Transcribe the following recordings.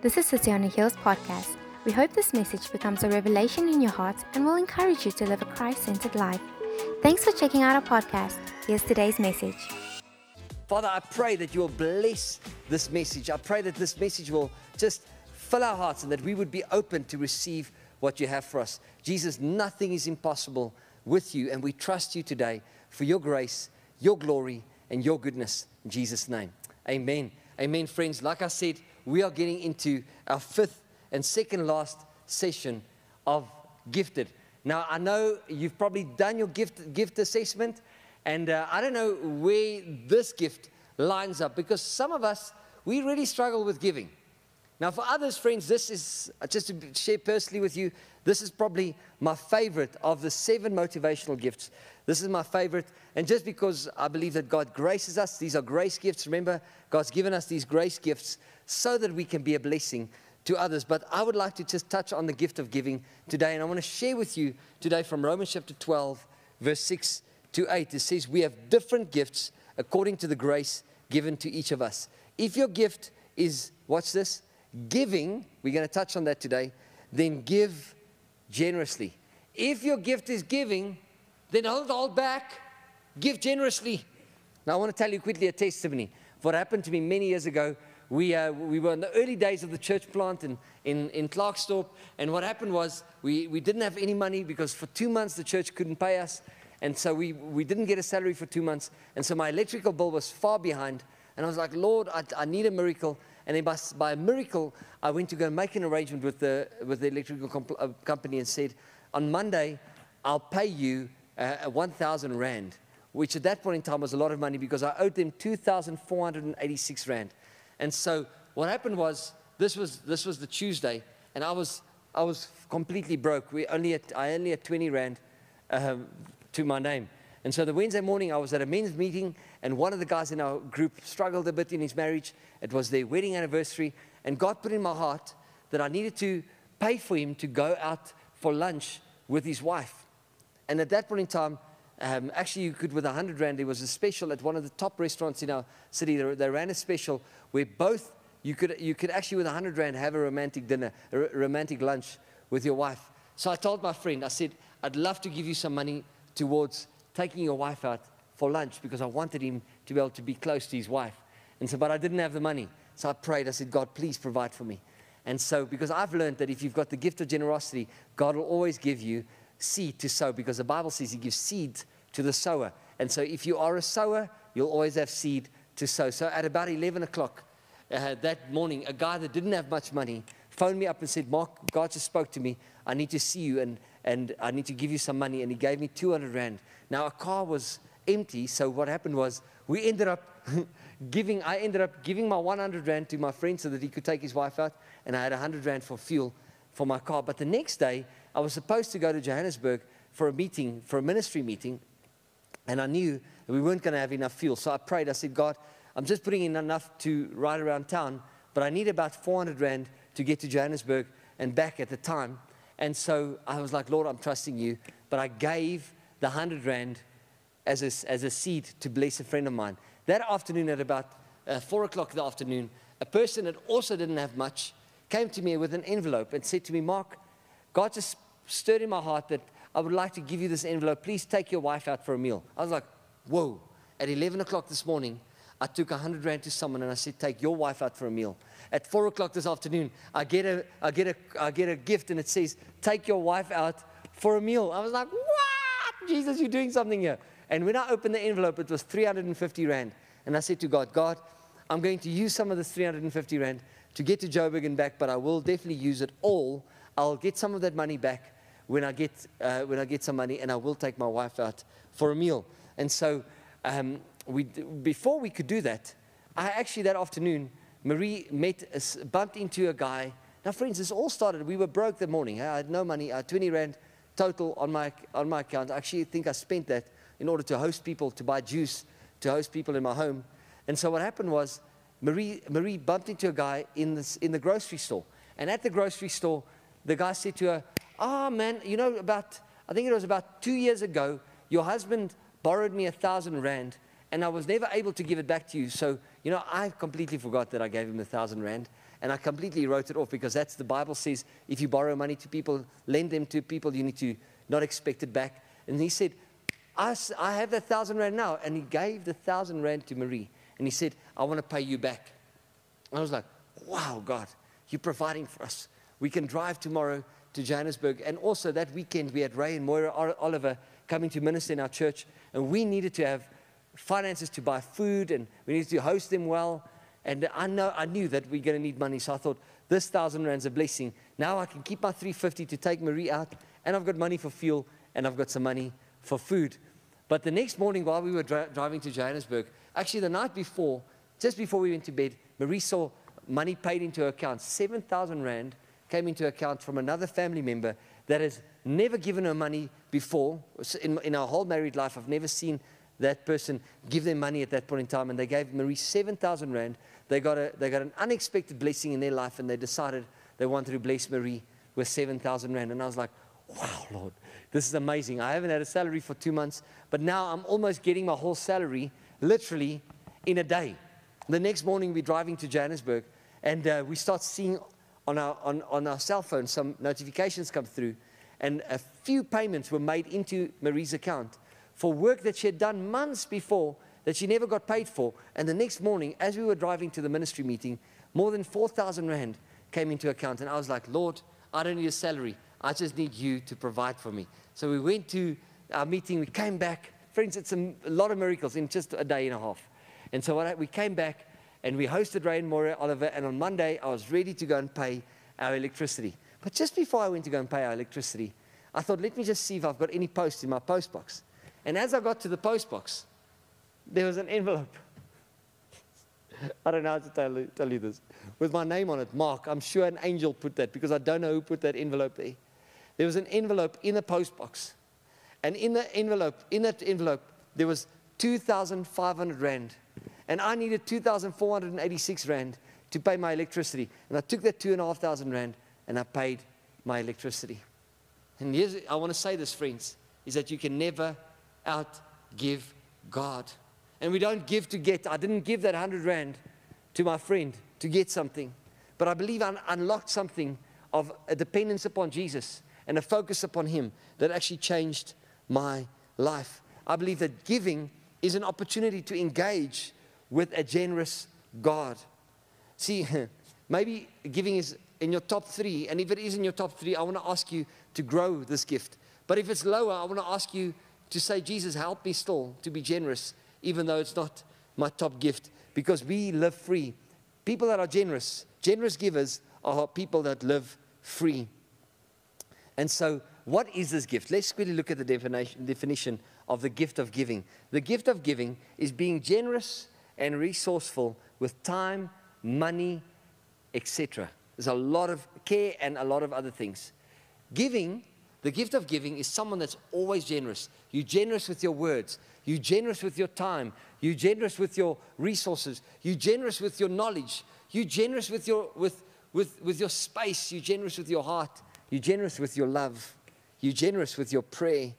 This is City on a Hills podcast. We hope this message becomes a revelation in your heart and will encourage you to live a Christ centered life. Thanks for checking out our podcast. Here's today's message. Father, I pray that you'll bless this message. I pray that this message will just fill our hearts and that we would be open to receive what you have for us. Jesus, nothing is impossible with you, and we trust you today for your grace, your glory, and your goodness. In Jesus' name. Amen. Amen, friends. Like I said, we are getting into our fifth and second last session of gifted. Now, I know you've probably done your gift, gift assessment, and uh, I don't know where this gift lines up because some of us, we really struggle with giving. Now, for others, friends, this is uh, just to share personally with you, this is probably my favorite of the seven motivational gifts. This is my favorite. And just because I believe that God graces us, these are grace gifts. Remember, God's given us these grace gifts so that we can be a blessing to others. But I would like to just touch on the gift of giving today. And I want to share with you today from Romans chapter 12, verse 6 to 8. It says, We have different gifts according to the grace given to each of us. If your gift is, watch this, giving, we're going to touch on that today, then give generously. If your gift is giving, then hold all back, give generously. Now, I want to tell you quickly a testimony. Of what happened to me many years ago we, uh, we were in the early days of the church plant in, in, in. And what happened was we, we didn't have any money because for two months the church couldn't pay us. And so we, we didn't get a salary for two months. And so my electrical bill was far behind. And I was like, Lord, I, I need a miracle. And then by, by a miracle, I went to go make an arrangement with the, with the electrical comp- uh, company and said, on Monday, I'll pay you uh, 1,000 Rand, which at that point in time was a lot of money because I owed them 2,486 Rand. And so what happened was this was this was the Tuesday, and I was I was completely broke. We only had, I only had 20 rand um, to my name. And so the Wednesday morning, I was at a men's meeting, and one of the guys in our group struggled a bit in his marriage. It was their wedding anniversary, and God put in my heart that I needed to pay for him to go out for lunch with his wife. And at that point in time, um, actually, you could with 100 Rand. There was a special at one of the top restaurants in our city. They, they ran a special where both, you could, you could actually with 100 Rand have a romantic dinner, a romantic lunch with your wife. So I told my friend, I said, I'd love to give you some money towards taking your wife out for lunch because I wanted him to be able to be close to his wife. And so, but I didn't have the money. So I prayed. I said, God, please provide for me. And so, because I've learned that if you've got the gift of generosity, God will always give you seed to sow because the Bible says He gives seed to the sower. And so, if you are a sower, you'll always have seed to sow. So, at about 11 o'clock uh, that morning, a guy that didn't have much money phoned me up and said, Mark, God just spoke to me. I need to see you and, and I need to give you some money. And he gave me 200 Rand. Now, our car was empty. So, what happened was we ended up giving, I ended up giving my 100 Rand to my friend so that he could take his wife out. And I had 100 Rand for fuel for my car. But the next day, I was supposed to go to Johannesburg for a meeting, for a ministry meeting. And I knew that we weren't going to have enough fuel. So I prayed. I said, God, I'm just putting in enough to ride around town, but I need about 400 Rand to get to Johannesburg and back at the time. And so I was like, Lord, I'm trusting you. But I gave the 100 Rand as a, as a seed to bless a friend of mine. That afternoon, at about uh, 4 o'clock in the afternoon, a person that also didn't have much came to me with an envelope and said to me, Mark, God just stirred in my heart that I would like to give you this envelope. Please take your wife out for a meal. I was like, whoa. At 11 o'clock this morning, I took 100 Rand to someone and I said, take your wife out for a meal. At 4 o'clock this afternoon, I get, a, I, get a, I get a gift and it says, take your wife out for a meal. I was like, what? Jesus, you're doing something here. And when I opened the envelope, it was 350 Rand. And I said to God, God, I'm going to use some of this 350 Rand to get to Joburg and back, but I will definitely use it all. I'll get some of that money back when I get, uh, when I get some money, and I will take my wife out for a meal. And so, um, we, before we could do that, I actually that afternoon, Marie met, bumped into a guy. Now, friends, this all started. We were broke that morning. I had no money. I had 20 rand total on my on my account. I actually think I spent that in order to host people, to buy juice, to host people in my home. And so what happened was, Marie Marie bumped into a guy in this in the grocery store. And at the grocery store, the guy said to her, Ah, oh, man, you know, about, I think it was about two years ago, your husband borrowed me a thousand rand and I was never able to give it back to you. So, you know, I completely forgot that I gave him a thousand rand. And I completely wrote it off because that's the Bible says if you borrow money to people, lend them to people, you need to not expect it back. And he said, I, I have that thousand rand now. And he gave the thousand rand to Marie. And he said, I want to pay you back. I was like, wow, God, you're providing for us. We can drive tomorrow to Johannesburg. And also that weekend, we had Ray and Moira Oliver coming to minister in our church. And we needed to have finances to buy food and we needed to host them well. And I, know, I knew that we are going to need money. So I thought, this thousand rand's a blessing. Now I can keep my 350 to take Marie out. And I've got money for fuel and I've got some money for food. But the next morning, while we were dri- driving to Johannesburg, actually the night before, just before we went to bed, Marie saw money paid into her account. 7,000 Rand came into account from another family member that has never given her money before. In, in our whole married life, I've never seen that person give them money at that point in time. And they gave Marie 7,000 Rand. They got, a, they got an unexpected blessing in their life, and they decided they wanted to bless Marie with 7,000 Rand. And I was like, wow, Lord, this is amazing. I haven't had a salary for two months, but now I'm almost getting my whole salary literally in a day. The next morning, we're driving to Johannesburg, and uh, we start seeing on our, on, on our cell phone some notifications come through, and a few payments were made into Marie's account for work that she had done months before that she never got paid for. And the next morning, as we were driving to the ministry meeting, more than 4,000 Rand came into account. And I was like, Lord, I don't need a salary. I just need you to provide for me. So we went to our meeting, we came back. Friends, it's a, a lot of miracles in just a day and a half. And so we came back and we hosted Ray and Moira Oliver. And on Monday, I was ready to go and pay our electricity. But just before I went to go and pay our electricity, I thought, let me just see if I've got any posts in my post box. And as I got to the post box, there was an envelope. I don't know how to tell you, tell you this. With my name on it, Mark. I'm sure an angel put that because I don't know who put that envelope there. There was an envelope in the post box. And in the envelope, in that envelope, there was 2,500 Rand. And I needed 2,486 Rand to pay my electricity. And I took that 2,500 Rand and I paid my electricity. And here's, I want to say this, friends, is that you can never outgive God. And we don't give to get. I didn't give that 100 Rand to my friend to get something. But I believe I unlocked something of a dependence upon Jesus and a focus upon Him that actually changed my life. I believe that giving is an opportunity to engage with a generous God. See, maybe giving is in your top three, and if it is in your top three, I want to ask you to grow this gift. But if it's lower, I want to ask you to say, Jesus, help me still to be generous, even though it's not my top gift, because we live free. People that are generous, generous givers, are people that live free. And so, what is this gift? Let's quickly look at the definition, definition of the gift of giving. The gift of giving is being generous and resourceful with time, money, etc. There's a lot of care and a lot of other things. Giving, the gift of giving, is someone that's always generous. You're generous with your words, you're generous with your time, you're generous with your resources, you're generous with your knowledge, you're generous with your, with, with, with your space, you're generous with your heart. You're generous with your love. You're generous with your prayer.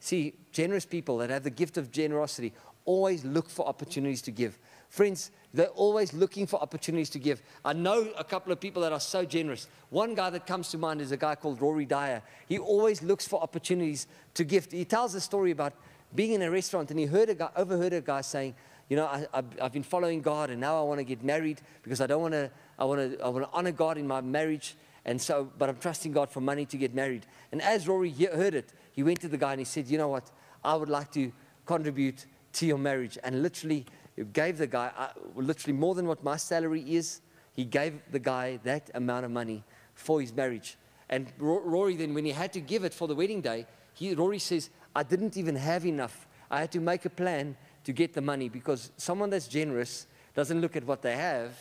See, generous people that have the gift of generosity always look for opportunities to give. Friends, they're always looking for opportunities to give. I know a couple of people that are so generous. One guy that comes to mind is a guy called Rory Dyer. He always looks for opportunities to give. He tells a story about being in a restaurant and he heard a guy, overheard a guy saying, you know, I, have been following God and now I want to get married because I don't want to, I want to, I want to honor God in my marriage. And so, but I'm trusting God for money to get married. And as Rory heard it, he went to the guy and he said, You know what? I would like to contribute to your marriage. And literally gave the guy, uh, literally more than what my salary is, he gave the guy that amount of money for his marriage. And Rory, then, when he had to give it for the wedding day, he, Rory says, I didn't even have enough. I had to make a plan to get the money because someone that's generous doesn't look at what they have,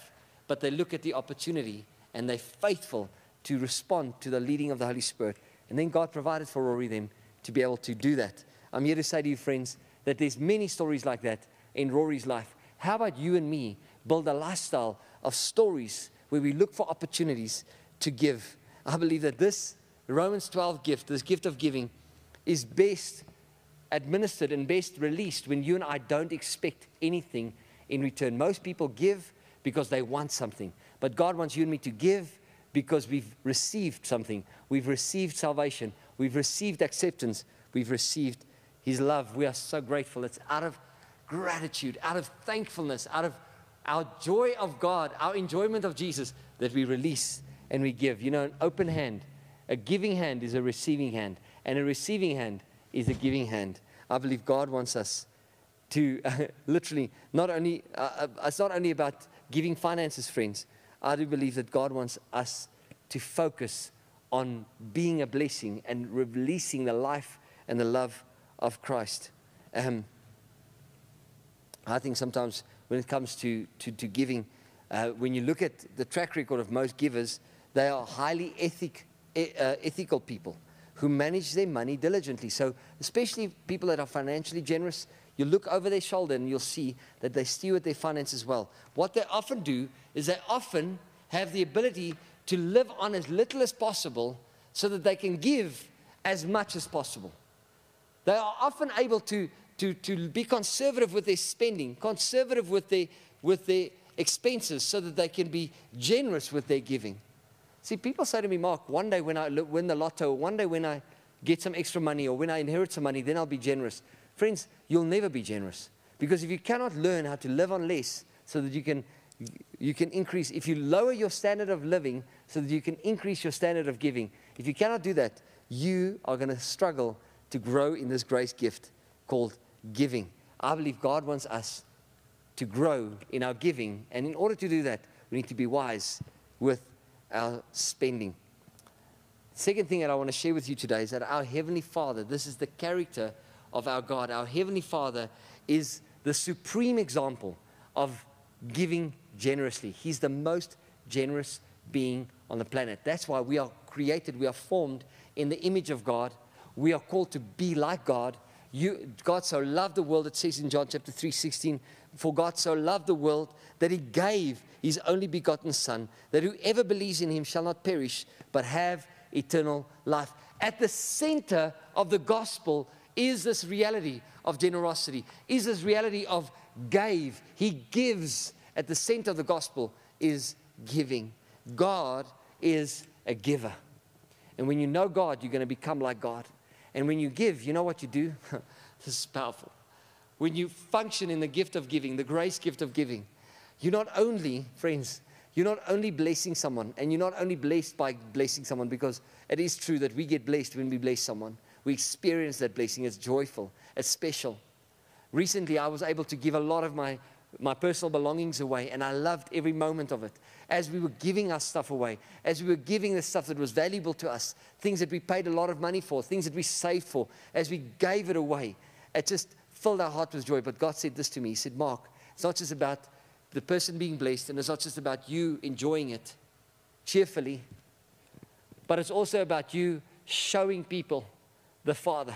but they look at the opportunity and they're faithful to respond to the leading of the Holy Spirit. And then God provided for Rory them to be able to do that. I'm here to say to you, friends, that there's many stories like that in Rory's life. How about you and me build a lifestyle of stories where we look for opportunities to give? I believe that this Romans 12 gift, this gift of giving, is best administered and best released when you and I don't expect anything in return. Most people give because they want something. But God wants you and me to give because we've received something. We've received salvation. We've received acceptance. We've received His love. We are so grateful. It's out of gratitude, out of thankfulness, out of our joy of God, our enjoyment of Jesus that we release and we give. You know, an open hand, a giving hand is a receiving hand, and a receiving hand is a giving hand. I believe God wants us to uh, literally not only, uh, uh, it's not only about giving finances, friends. I do believe that God wants us to focus on being a blessing and releasing the life and the love of Christ. Um, I think sometimes when it comes to, to, to giving, uh, when you look at the track record of most givers, they are highly ethic, uh, ethical people who manage their money diligently. So, especially people that are financially generous, you look over their shoulder and you'll see that they steward their finances well. What they often do is they often have the ability to live on as little as possible so that they can give as much as possible. They are often able to, to, to be conservative with their spending, conservative with their, with their expenses, so that they can be generous with their giving. See, people say to me, Mark, one day when I win the lotto, one day when I get some extra money, or when I inherit some money, then I'll be generous. Friends, you'll never be generous. Because if you cannot learn how to live on less so that you can, you can increase, if you lower your standard of living so that you can increase your standard of giving, if you cannot do that, you are going to struggle to grow in this grace gift called giving. I believe God wants us to grow in our giving. And in order to do that, we need to be wise with our spending. Second thing that I want to share with you today is that our Heavenly Father, this is the character of our God. Our Heavenly Father is the supreme example of giving generously. He's the most generous being on the planet. That's why we are created, we are formed in the image of God. We are called to be like God. You, God so loved the world, it says in John chapter 3 16, for God so loved the world that he gave his only begotten Son, that whoever believes in him shall not perish, but have eternal life. At the center of the gospel is this reality of generosity, is this reality of gave. He gives. At the center of the gospel is giving. God is a giver. And when you know God, you're going to become like God. And when you give, you know what you do? this is powerful. When you function in the gift of giving, the grace gift of giving, you're not only, friends, you're not only blessing someone, and you're not only blessed by blessing someone, because it is true that we get blessed when we bless someone. We experience that blessing. It's joyful, it's special. Recently, I was able to give a lot of my, my personal belongings away, and I loved every moment of it. As we were giving our stuff away, as we were giving the stuff that was valuable to us, things that we paid a lot of money for, things that we saved for, as we gave it away, it just filled our heart with joy. But God said this to me He said, Mark, it's not just about the person being blessed, and it's not just about you enjoying it cheerfully, but it's also about you showing people the Father.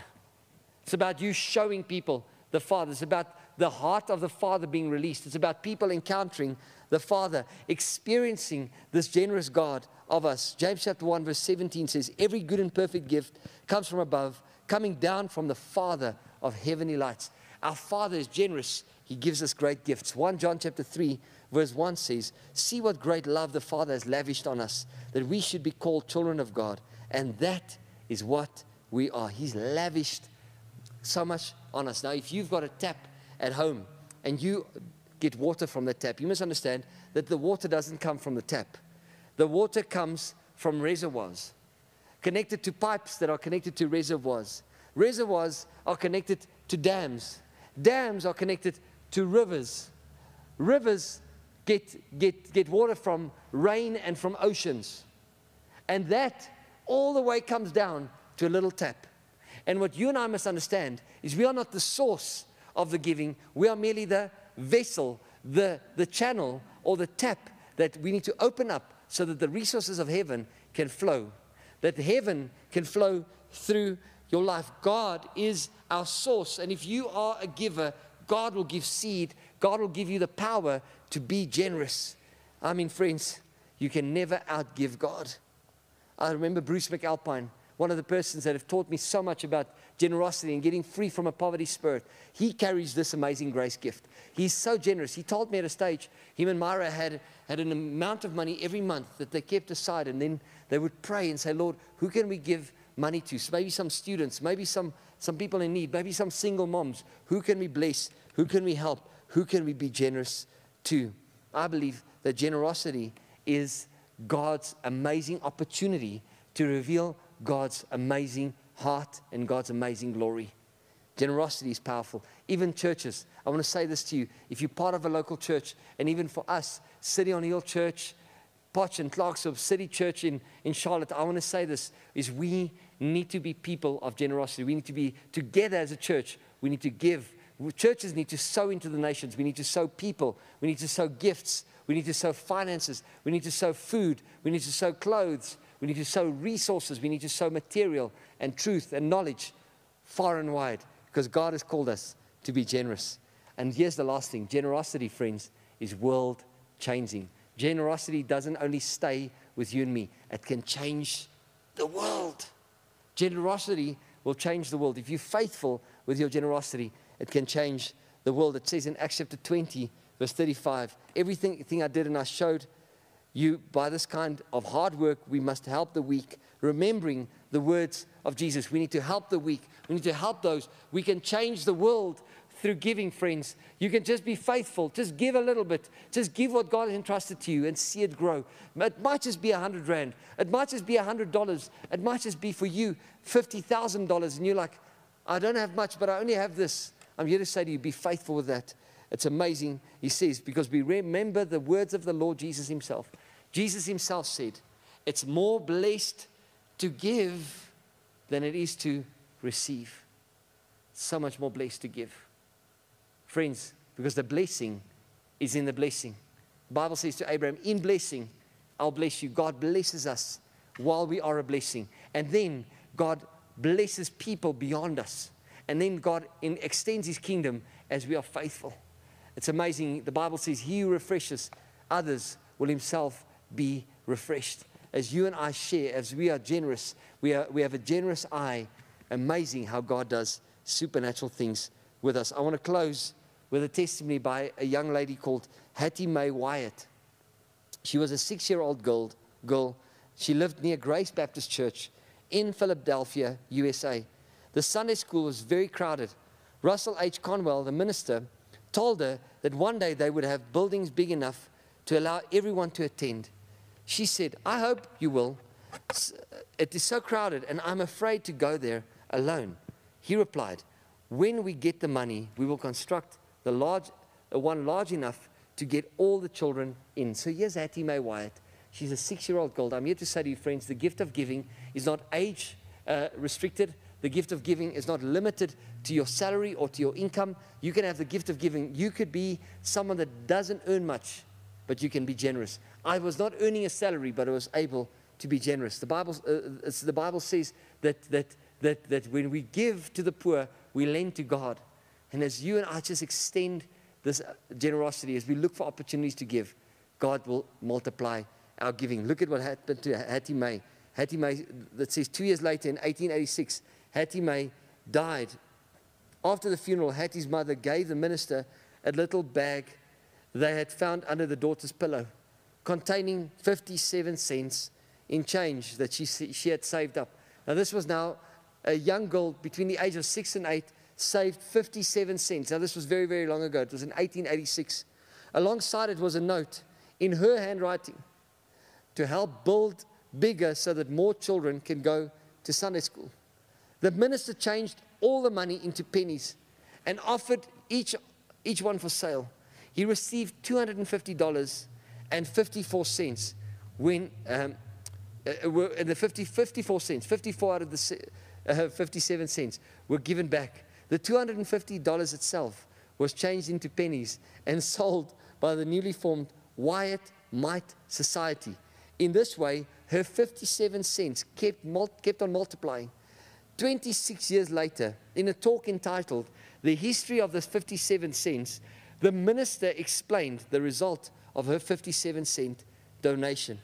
It's about you showing people the Father. It's about the heart of the Father being released. It's about people encountering the Father, experiencing this generous God of us. James chapter 1, verse 17 says, Every good and perfect gift comes from above, coming down from the Father of heavenly lights. Our Father is generous he gives us great gifts. 1 John chapter 3, verse 1 says, See what great love the Father has lavished on us, that we should be called children of God. And that is what we are. He's lavished so much on us. Now, if you've got a tap at home and you get water from the tap, you must understand that the water doesn't come from the tap. The water comes from reservoirs, connected to pipes that are connected to reservoirs. Reservoirs are connected to dams. Dams are connected to rivers. Rivers get, get, get water from rain and from oceans. And that all the way comes down to a little tap. And what you and I must understand is we are not the source of the giving, we are merely the vessel, the, the channel, or the tap that we need to open up so that the resources of heaven can flow. That heaven can flow through your life. God is our source. And if you are a giver, God will give seed, God will give you the power to be generous. I mean, friends, you can never outgive God. I remember Bruce McAlpine one of the persons that have taught me so much about generosity and getting free from a poverty spirit. He carries this amazing grace gift. He's so generous. He told me at a stage, him and Myra had, had an amount of money every month that they kept aside, and then they would pray and say, Lord, who can we give money to? So maybe some students, maybe some, some people in need, maybe some single moms. Who can we bless? Who can we help? Who can we be generous to? I believe that generosity is God's amazing opportunity to reveal God's amazing heart and God's amazing glory. Generosity is powerful. Even churches, I want to say this to you. If you're part of a local church, and even for us, City on Hill Church, Potch and Clarksville City Church in, in Charlotte, I want to say this is we need to be people of generosity. We need to be together as a church. We need to give. Churches need to sow into the nations. We need to sow people. We need to sow gifts. We need to sow finances. We need to sow food. We need to sow clothes. We need to sow resources. We need to sow material and truth and knowledge far and wide because God has called us to be generous. And here's the last thing generosity, friends, is world changing. Generosity doesn't only stay with you and me, it can change the world. Generosity will change the world. If you're faithful with your generosity, it can change the world. It says in Acts chapter 20, verse 35. Everything I did and I showed you by this kind of hard work, we must help the weak, remembering the words of Jesus. We need to help the weak. We need to help those. We can change the world through giving, friends. You can just be faithful. Just give a little bit. Just give what God has entrusted to you and see it grow. It might just be a hundred rand. It might just be a hundred dollars. It might just be for you fifty thousand dollars, and you're like, I don't have much, but I only have this. I'm here to say to you, be faithful with that. It's amazing, he says, because we remember the words of the Lord Jesus himself. Jesus himself said, It's more blessed to give than it is to receive. So much more blessed to give. Friends, because the blessing is in the blessing. The Bible says to Abraham, In blessing, I'll bless you. God blesses us while we are a blessing. And then God blesses people beyond us. And then God extends his kingdom as we are faithful. It's amazing. The Bible says, He who refreshes others will himself be refreshed. As you and I share, as we are generous, we, are, we have a generous eye. Amazing how God does supernatural things with us. I want to close with a testimony by a young lady called Hattie May Wiatt. She was a six year old girl, girl. She lived near Grace Baptist Church in Philadelphia, USA. The Sunday school was very crowded. Russell H. Conwell, the minister, told her that one day they would have buildings big enough to allow everyone to attend. She said, I hope you will. It is so crowded, and I'm afraid to go there alone. He replied, When we get the money, we will construct the large, the one large enough to get all the children in. So here's Hattie May Wiatt. She's a six year old girl. I'm here to say to you, friends, the gift of giving is not age uh, restricted. The gift of giving is not limited to your salary or to your income. You can have the gift of giving. You could be someone that doesn't earn much, but you can be generous. I was not earning a salary, but I was able to be generous. The Bible, uh, the Bible says that, that, that, that when we give to the poor, we lend to God. And as you and I just extend this generosity, as we look for opportunities to give, God will multiply our giving. Look at what happened to Hattie May. Hattie May, that says two years later in 1886, Hattie May died. After the funeral, Hattie's mother gave the minister a little bag they had found under the daughter's pillow containing 57 cents in change that she, she had saved up. Now, this was now a young girl between the age of six and eight saved 57 cents. Now, this was very, very long ago. It was in 1886. Alongside it was a note in her handwriting to help build bigger so that more children can go to Sunday school. The minister changed all the money into pennies and offered each, each one for sale. He received $250 and 54 cents when um, uh, were, the 50, 54 cents, 54 out of the uh, 57 cents were given back. The $250 itself was changed into pennies and sold by the newly formed Wiatt Mite Society. In this way, her 57 cents kept, kept on multiplying. 26 years later, in a talk entitled The History of the 57 Cents, the minister explained the result of her 57 cent donation.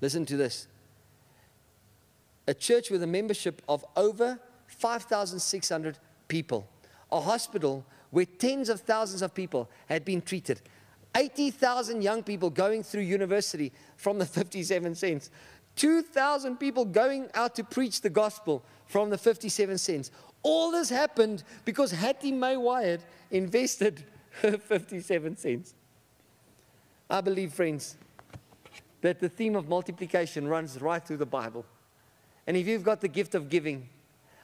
Listen to this. a church with a membership of over 5,600 people, a hospital where tens of thousands of people had been treated, 80,000 young people going through university from the 57 cents, 2,000 people going out to preach the gospel from the 57 cents. All this happened because Hattie May Wiatt invested her 57 cents. I believe, friends, that the theme of multiplication runs right through the Bible. And if you've got the gift of giving,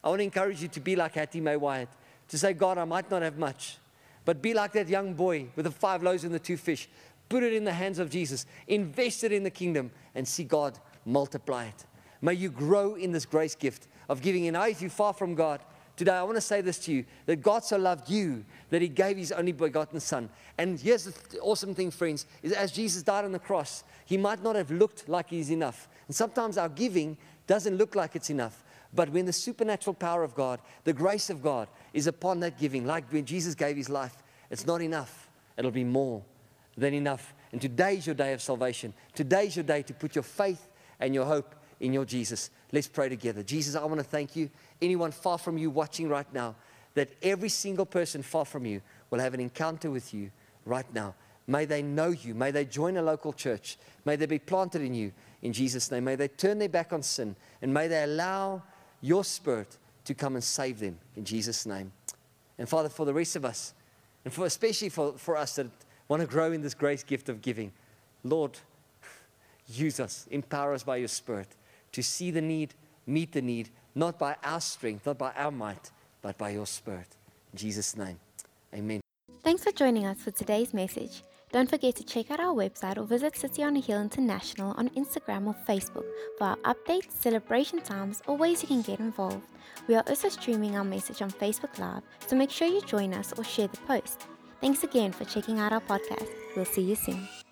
I want to encourage you to be like Hattie May Wiatt, to say, God, I might not have much, but be like that young boy with the five loaves and the two fish. Put it in the hands of Jesus, invest it in the kingdom, and see God multiply it. May you grow in this grace gift of giving. And now, if you're far from God, today I want to say this to you that God so loved you that He gave His only begotten Son. And here's the th- awesome thing, friends, is as Jesus died on the cross, He might not have looked like He's enough. And sometimes our giving doesn't look like it's enough. But when the supernatural power of God, the grace of God is upon that giving, like when Jesus gave his life, it's not enough. It'll be more than enough. And today's your day of salvation. Today's your day to put your faith and your hope in your Jesus. Let's pray together. Jesus, I want to thank you. Anyone far from you watching right now, that every single person far from you will have an encounter with you right now. May they know you. May they join a local church. May they be planted in you in Jesus' name. May they turn their back on sin and may they allow your spirit to come and save them in Jesus' name. And Father, for the rest of us, and for especially for, for us that want to grow in this grace gift of giving, Lord, use us, empower us by your spirit to see the need, meet the need, not by our strength, not by our might, but by your spirit. In Jesus' name, amen. Thanks for joining us for today's message. Don't forget to check out our website or visit City on a Hill International on Instagram or Facebook for our updates, celebration times, or ways you can get involved. We are also streaming our message on Facebook Live, so make sure you join us or share the post. Thanks again for checking out our podcast. We'll see you soon.